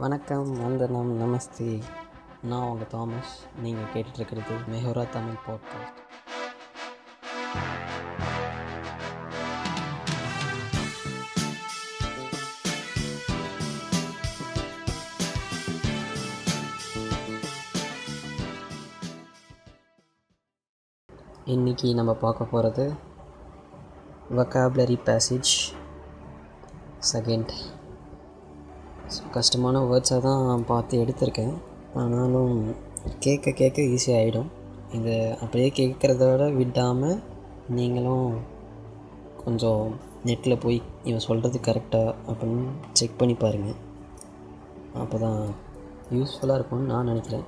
வணக்கம் வந்தனம் நமஸ்தே. நான் உங்கள் தாமஸ். நீங்கள் கேட்டுட்ருக்கிறது மெஹோரா தமிழ் பாட்காஸ்ட் இன்றைக்கி நம்ம பார்க்க போகிறது வக்காபுலரி பேசேஜ் செகண்ட் ஸோ கஷ்டமான வேர்ட்ஸாக தான் பார்த்து எடுத்திருக்கேன். ஆனாலும் கேட்க கேட்க ஈஸியாக ஆகிடும் அப்படியே கேட்குறத விட விடாமல் நீங்களும் கொஞ்சம் நெட்டில் போய் இவன் சொல்கிறது கரெக்டாக அப்படின்னு செக் பண்ணி பாருங்கள் அப்போ தான் யூஸ்ஃபுல்லாக இருக்கும்னு நான் நினைக்கிறேன்.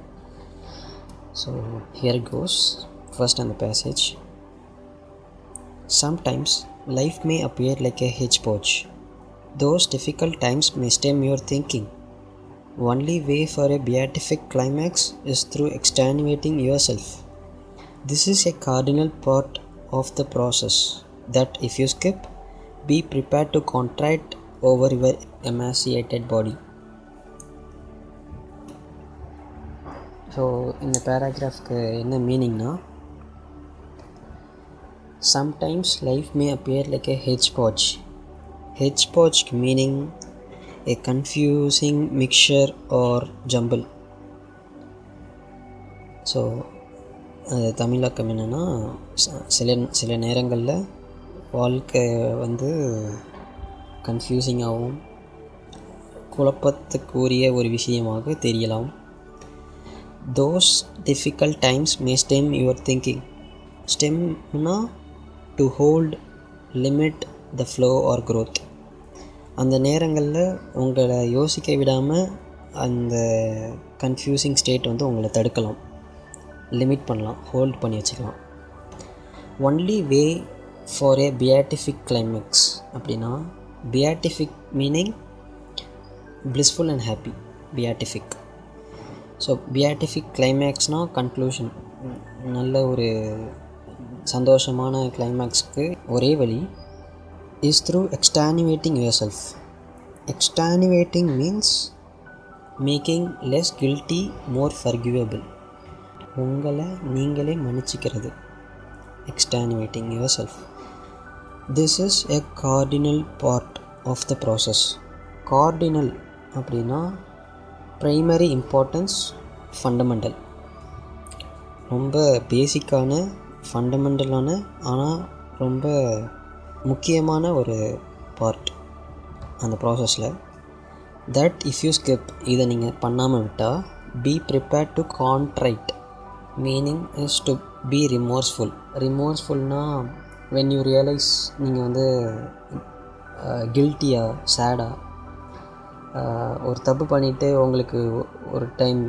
ஸோ ஹியர் கோஸ் ஃபர்ஸ்ட் அந்த passage sometimes life may appear like a hotchpotch Those difficult times may stem your thinking. Only way for a beatific climax is through extenuating yourself. This is a cardinal part of the process that if you skip, be prepared to contract over your emaciated body. So இந்த பேராகிராஃப்க்கு என்ன மீனிங்னா Sometimes life may appear like a hedgepodge. Hedgepodge meaning a confusing mixture or jumble. So அது தமிழாக்கம் என்னென்னா சில சில நேரங்களில் வாழ்க்கை வந்து கன்ஃபியூசிங்காகவும் குழப்பத்துக்குரிய ஒரு விஷயமாக தெரியலாம் those difficult times may stem your thinking ஸ்டெம்னா to hold limit the flow or growth அந்த நேரங்களில் உங்களை யோசிக்க விடாமல் அந்த கன்ஃபியூசிங் ஸ்டேட் வந்து உங்களை தடுக்கலாம். லிமிட் பண்ணலாம். ஹோல்ட் பண்ணி வச்சுக்கலாம். Only way for a beatific climax அப்படின்னா beatific meaning blissful and happy beatific so beatific கிளைமேக்ஸ்னால் conclusion நல்ல ஒரு சந்தோஷமான கிளைமேக்ஸ்க்கு ஒரே வழி is through extenuating yourself extenuating means making less guilty more forgivable உங்களை நீங்களே மன்னிச்சிக்கிறது. Extenuating yourself this is a cardinal part of the process cardinal அப்படின்னா primary importance fundamental ரொம்ப பேசிக்கான ஃபண்டமெண்டலான ஆனால் ரொம்ப முக்கியமான ஒரு பார்ட் அந்த ப்ராசஸில் தட் இஃப் யூ ஸ்கிப் இதை நீங்கள் பண்ணாமல் விட்டால் be prepared to contrite meaning is to be remorseful ரிமோர்ஸ்ஃபுல்னால் when you realise நீங்கள் வந்து கில்ட்டியாக சேடாக ஒரு தப்பு பண்ணிவிட்டு உங்களுக்கு ஒரு டைம்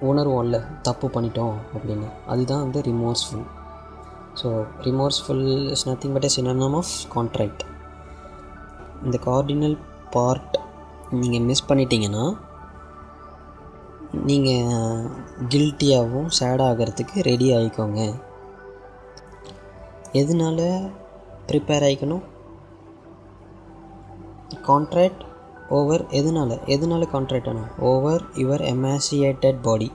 உணர்வோம்ல தப்பு பண்ணிட்டோம் அப்படின்னு. அதுதான் வந்து remorseful so remorseful is nothing but a synonym of contract இந்த கார்டினல் பார்ட் நீங்கள் மிஸ் பண்ணிட்டீங்கன்னா நீங்கள் கில்ட்டியாகவும் சேடாகிறதுக்கு ரெடி ஆகிக்கோங்க எதனால ப்ரிப்பேர் ஆகிக்கணும் கான்ட்ராக்ட் ஓவர் எதனால்? எதனால கான்ட்ராக்ட் ஆகணும் ஓவர் யுவர் எமாசியேட்டட் பாடி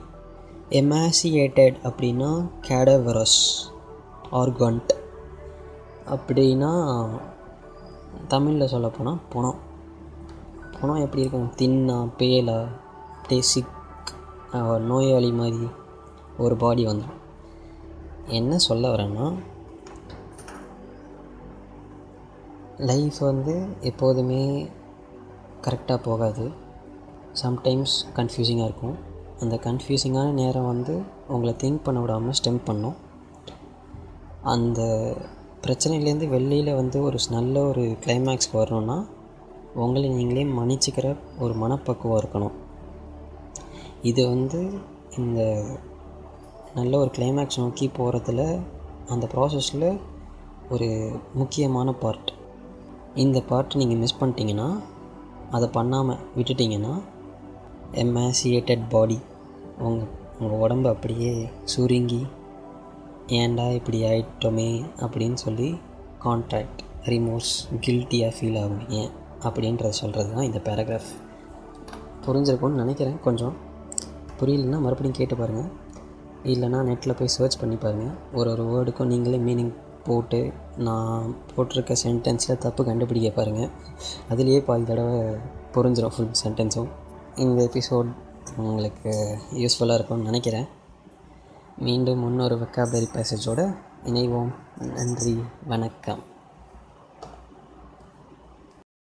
எமாசியேட்டட் அப்படின்னா கேடவரஸ் ஆர்கண்ட். அப்படின்னா தமிழில் சொல்ல போனால் பணம் பணம் எப்படி இருக்கும்? தின்னா பேலா டேசிக் நோயாளி மாதிரி ஒரு பாடி வந்துடும் என்ன சொல்ல வரேன்னா லைஃப் வந்து எப்போதுமே கரெக்டாக போகாது. சம்டைம்ஸ் கன்ஃபியூசிங்காக இருக்கும். அந்த கன்ஃபியூசிங்கான நேரம் வந்து உங்களை திங்க் பண்ண விடாமல் ஸ்டெம் பண்ணும். அந்த பிரச்சனையிலேருந்து வெளியில் வந்து ஒரு நல்ல ஒரு கிளைமேக்ஸ்க்கு வரணுன்னா உங்களை நீங்களே மன்னிச்சிக்கிற ஒரு மனப்பக்குவம் இருக்கணும். இது வந்து இந்த நல்ல ஒரு கிளைமேக்ஸ் நோக்கி போகிறதுல அந்த ப்ராசஸில் ஒரு முக்கியமான பார்ட் இந்த பார்ட் நீங்கள் மிஸ் பண்ணிட்டீங்கன்னா அதை பண்ணாமல் விட்டுட்டிங்கன்னா எமாசியேட்டட் பாடி உங்கள் உங்கள் உடம்பு அப்படியே சுருங்கி ஏன்டா இப்படி ஆயிட்டோமே அப்படின்னு சொல்லி கான்ட்ராக்ட் ரிமோர்ஸ் கில்ட்டியாக ஃபீல் ஆகும். ஏன்? அப்படின்றத சொல்கிறது தான் இந்த பேராகிராஃப் புரிஞ்சிருக்கும்னு நினைக்கிறேன். கொஞ்சம் புரியலன்னா மறுபடியும் கேட்டு பாருங்கள் இல்லைனா நெட்டில் போய் சர்ச் பண்ணி பாருங்கள் ஒரு ஒரு வேர்டுக்கும் நீங்களே மீனிங் போட்டு நான் போட்டிருக்க சென்டென்ஸில் தப்பு கண்டுபிடிக்க பாருங்கள் அதுலேயே பாதி தடவை புரிஞ்சிடும் ஃபுல் சென்டென்ஸும் இந்த எபிசோட் உங்களுக்கு யூஸ்ஃபுல்லாக இருக்கும்னு நினைக்கிறேன். மீண்டும் இன்னொரு வெக்காபரி பேசேஜோடு இணைவோம். நன்றி வணக்கம்.